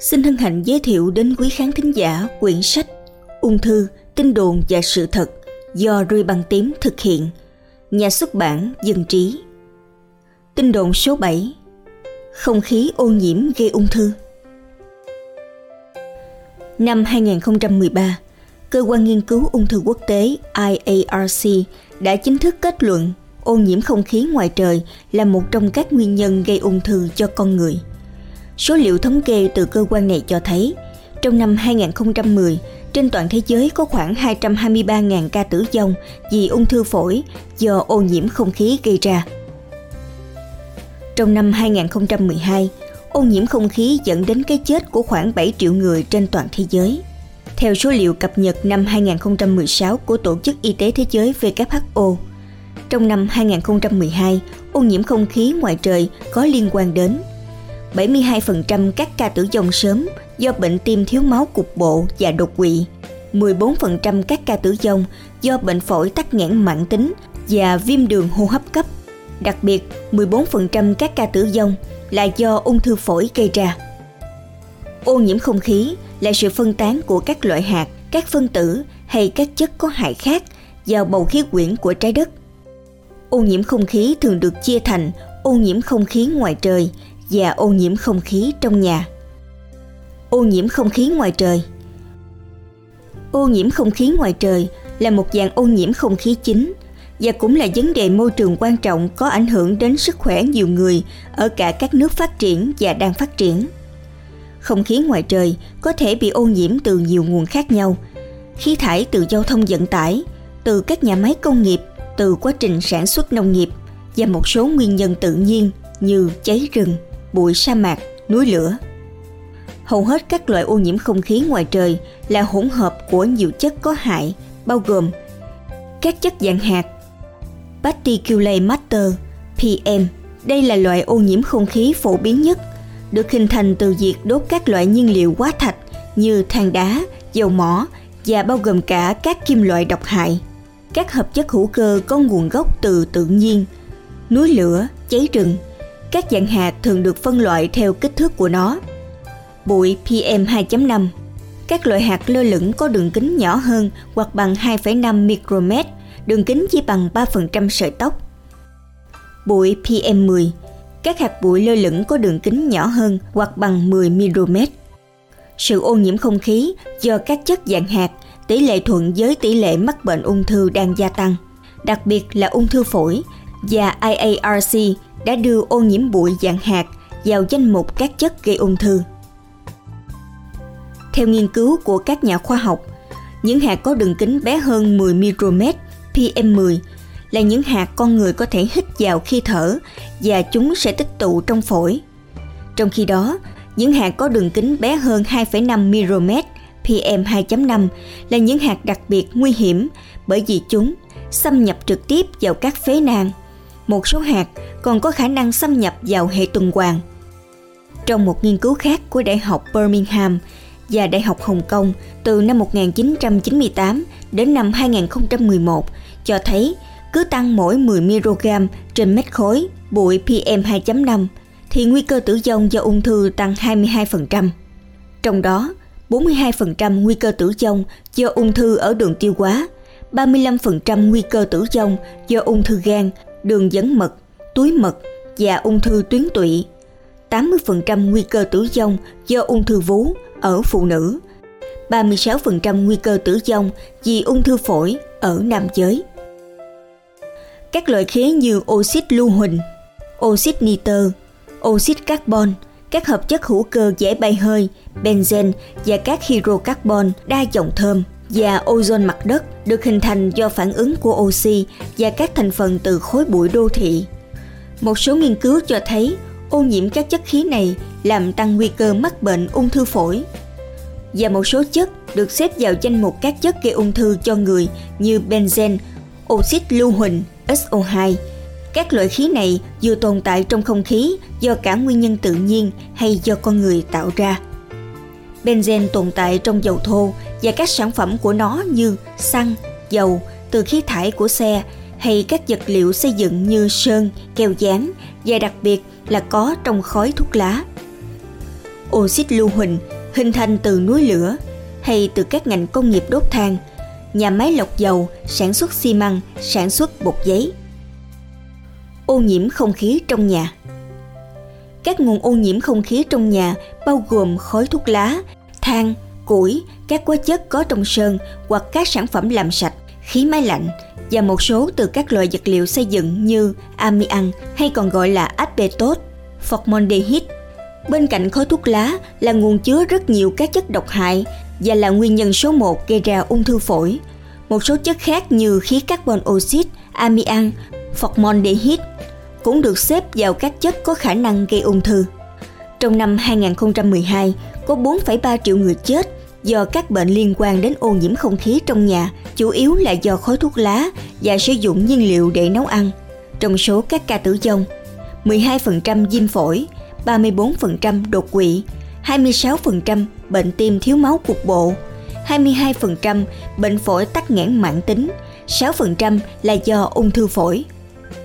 Xin hân hạnh giới thiệu đến quý khán thính giả quyển sách Ung thư, tin đồn và sự thật do Ruy Băng Tím thực hiện. Nhà xuất bản Dân Trí. Tin đồn số 7 Không khí ô nhiễm gây ung thư Năm 2013, Cơ quan nghiên cứu ung thư quốc tế IARC đã chính thức kết luận ô nhiễm không khí ngoài trời là một trong các nguyên nhân gây ung thư cho con người. Số liệu thống kê từ cơ quan này cho thấy, trong năm 2010, trên toàn thế giới có khoảng 223.000 ca tử vong vì ung thư phổi do ô nhiễm không khí gây ra. Trong năm 2012, ô nhiễm không khí dẫn đến cái chết của khoảng 7 triệu người trên toàn thế giới. Theo số liệu cập nhật năm 2016 của Tổ chức Y tế Thế giới WHO, trong năm 2012, ô nhiễm không khí ngoài trời có liên quan đến 72% các ca tử vong sớm do bệnh tim thiếu máu cục bộ và đột quỵ, 14% các ca tử vong do bệnh phổi tắc nghẽn mãn tính và viêm đường hô hấp cấp. Đặc biệt, 14% các ca tử vong là do ung thư phổi gây ra. Ô nhiễm không khí là sự phân tán của các loại hạt, các phân tử hay các chất có hại khác vào bầu khí quyển của trái đất. Ô nhiễm không khí thường được chia thành ô nhiễm không khí ngoài trời và ô nhiễm không khí trong nhà. Ô nhiễm không khí ngoài trời Ô nhiễm không khí ngoài trời là một dạng ô nhiễm không khí chính và cũng là vấn đề môi trường quan trọng có ảnh hưởng đến sức khỏe nhiều người ở cả các nước phát triển và đang phát triển. Không khí ngoài trời có thể bị ô nhiễm từ nhiều nguồn khác nhau. Khí thải từ giao thông vận tải, từ các nhà máy công nghiệp, từ quá trình sản xuất nông nghiệp và một số nguyên nhân tự nhiên như cháy rừng, bụi sa mạc, núi lửa. Hầu hết các loại ô nhiễm không khí ngoài trời là hỗn hợp của nhiều chất có hại, bao gồm các chất dạng hạt, particulate matter, PM. Đây là loại ô nhiễm không khí phổ biến nhất, được hình thành từ việc đốt các loại nhiên liệu hóa thạch như than đá, dầu mỏ và bao gồm cả các kim loại độc hại. Các hợp chất hữu cơ có nguồn gốc từ tự nhiên, núi lửa, cháy rừng, các dạng hạt thường được phân loại theo kích thước của nó. Bụi PM2.5 Các loại hạt lơ lửng có đường kính nhỏ hơn hoặc bằng 2,5 micromet, đường kính chỉ bằng 3% sợi tóc. Bụi PM10 Các hạt bụi lơ lửng có đường kính nhỏ hơn hoặc bằng 10 micromet. Sự ô nhiễm không khí do các chất dạng hạt tỷ lệ thuận với tỷ lệ mắc bệnh ung thư đang gia tăng, đặc biệt là ung thư phổi và IARC đã đưa ô nhiễm bụi dạng hạt vào danh mục các chất gây ung thư. Theo nghiên cứu của các nhà khoa học, những hạt có đường kính bé hơn 10 micromet PM10 là những hạt con người có thể hít vào khi thở và chúng sẽ tích tụ trong phổi. Trong khi đó, những hạt có đường kính bé hơn 2,5 micromet PM2.5 là những hạt đặc biệt nguy hiểm bởi vì chúng xâm nhập trực tiếp vào các phế nang. Một số hạt còn có khả năng xâm nhập vào hệ tuần hoàn. Trong một nghiên cứu khác của Đại học Birmingham và Đại học Hồng Kông từ năm 1998 đến năm 2011 cho thấy cứ tăng mỗi 10 microgram trên mét khối bụi PM2.5 thì nguy cơ tử vong do ung thư tăng 22%. Trong đó, 42% nguy cơ tử vong do ung thư ở đường tiêu hóa, 35% nguy cơ tử vong do ung thư gan, đường dẫn mật túi mật và ung thư tuyến tụy, 80% nguy cơ tử vong do ung thư vú ở phụ nữ, 36% nguy cơ tử vong vì ung thư phổi ở nam giới. Các loại khí như oxit lưu huỳnh, oxit nitơ, oxit carbon, các hợp chất hữu cơ dễ bay hơi, benzen và các hydrocarbon đa dòng thơm và ozone mặt đất được hình thành do phản ứng của oxy và các thành phần từ khối bụi đô thị một số nghiên cứu cho thấy ô nhiễm các chất khí này làm tăng nguy cơ mắc bệnh ung thư phổi. Và một số chất được xếp vào danh mục các chất gây ung thư cho người như benzen, oxit lưu huỳnh, SO2. Các loại khí này dù tồn tại trong không khí do cả nguyên nhân tự nhiên hay do con người tạo ra. Benzen tồn tại trong dầu thô và các sản phẩm của nó như xăng, dầu, từ khí thải của xe hay các vật liệu xây dựng như sơn, keo dán và đặc biệt là có trong khói thuốc lá. oxit lưu huỳnh hình thành từ núi lửa hay từ các ngành công nghiệp đốt than, nhà máy lọc dầu, sản xuất xi măng, sản xuất bột giấy. Ô nhiễm không khí trong nhà Các nguồn ô nhiễm không khí trong nhà bao gồm khói thuốc lá, than, củi, các hóa chất có trong sơn hoặc các sản phẩm làm sạch, khí máy lạnh và một số từ các loại vật liệu xây dựng như amian hay còn gọi là asbestos, formaldehyde. Bên cạnh khói thuốc lá là nguồn chứa rất nhiều các chất độc hại và là nguyên nhân số 1 gây ra ung thư phổi. Một số chất khác như khí carbon oxide, amian, formaldehyde cũng được xếp vào các chất có khả năng gây ung thư. Trong năm 2012, có 4,3 triệu người chết do các bệnh liên quan đến ô nhiễm không khí trong nhà, chủ yếu là do khói thuốc lá và sử dụng nhiên liệu để nấu ăn. Trong số các ca tử vong, 12% viêm phổi, 34% đột quỵ, 26% bệnh tim thiếu máu cục bộ, 22% bệnh phổi tắc nghẽn mãn tính, 6% là do ung thư phổi.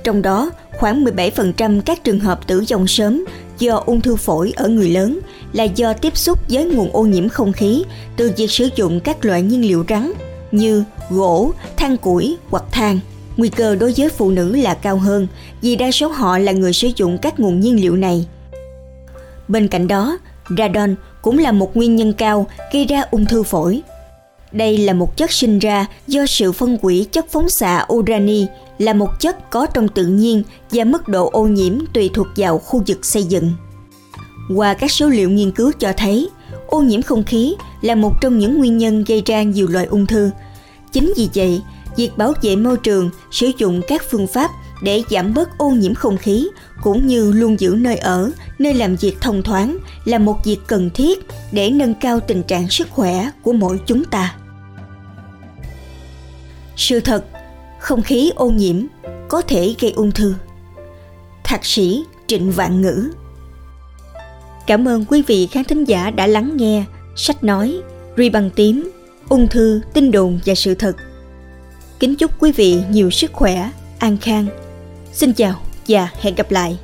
Trong đó, khoảng 17% các trường hợp tử vong sớm do ung thư phổi ở người lớn là do tiếp xúc với nguồn ô nhiễm không khí từ việc sử dụng các loại nhiên liệu rắn như gỗ, than củi hoặc than. Nguy cơ đối với phụ nữ là cao hơn vì đa số họ là người sử dụng các nguồn nhiên liệu này. Bên cạnh đó, radon cũng là một nguyên nhân cao gây ra ung thư phổi. Đây là một chất sinh ra do sự phân hủy chất phóng xạ urani là một chất có trong tự nhiên và mức độ ô nhiễm tùy thuộc vào khu vực xây dựng. Qua các số liệu nghiên cứu cho thấy, ô nhiễm không khí là một trong những nguyên nhân gây ra nhiều loại ung thư. Chính vì vậy, việc bảo vệ môi trường, sử dụng các phương pháp để giảm bớt ô nhiễm không khí cũng như luôn giữ nơi ở, nơi làm việc thông thoáng là một việc cần thiết để nâng cao tình trạng sức khỏe của mỗi chúng ta. Sự thật, không khí ô nhiễm có thể gây ung thư. Thạc sĩ Trịnh Vạn Ngữ Cảm ơn quý vị khán thính giả đã lắng nghe sách nói Ri bằng tím, ung thư, tin đồn và sự thật. Kính chúc quý vị nhiều sức khỏe, an khang. Xin chào và hẹn gặp lại.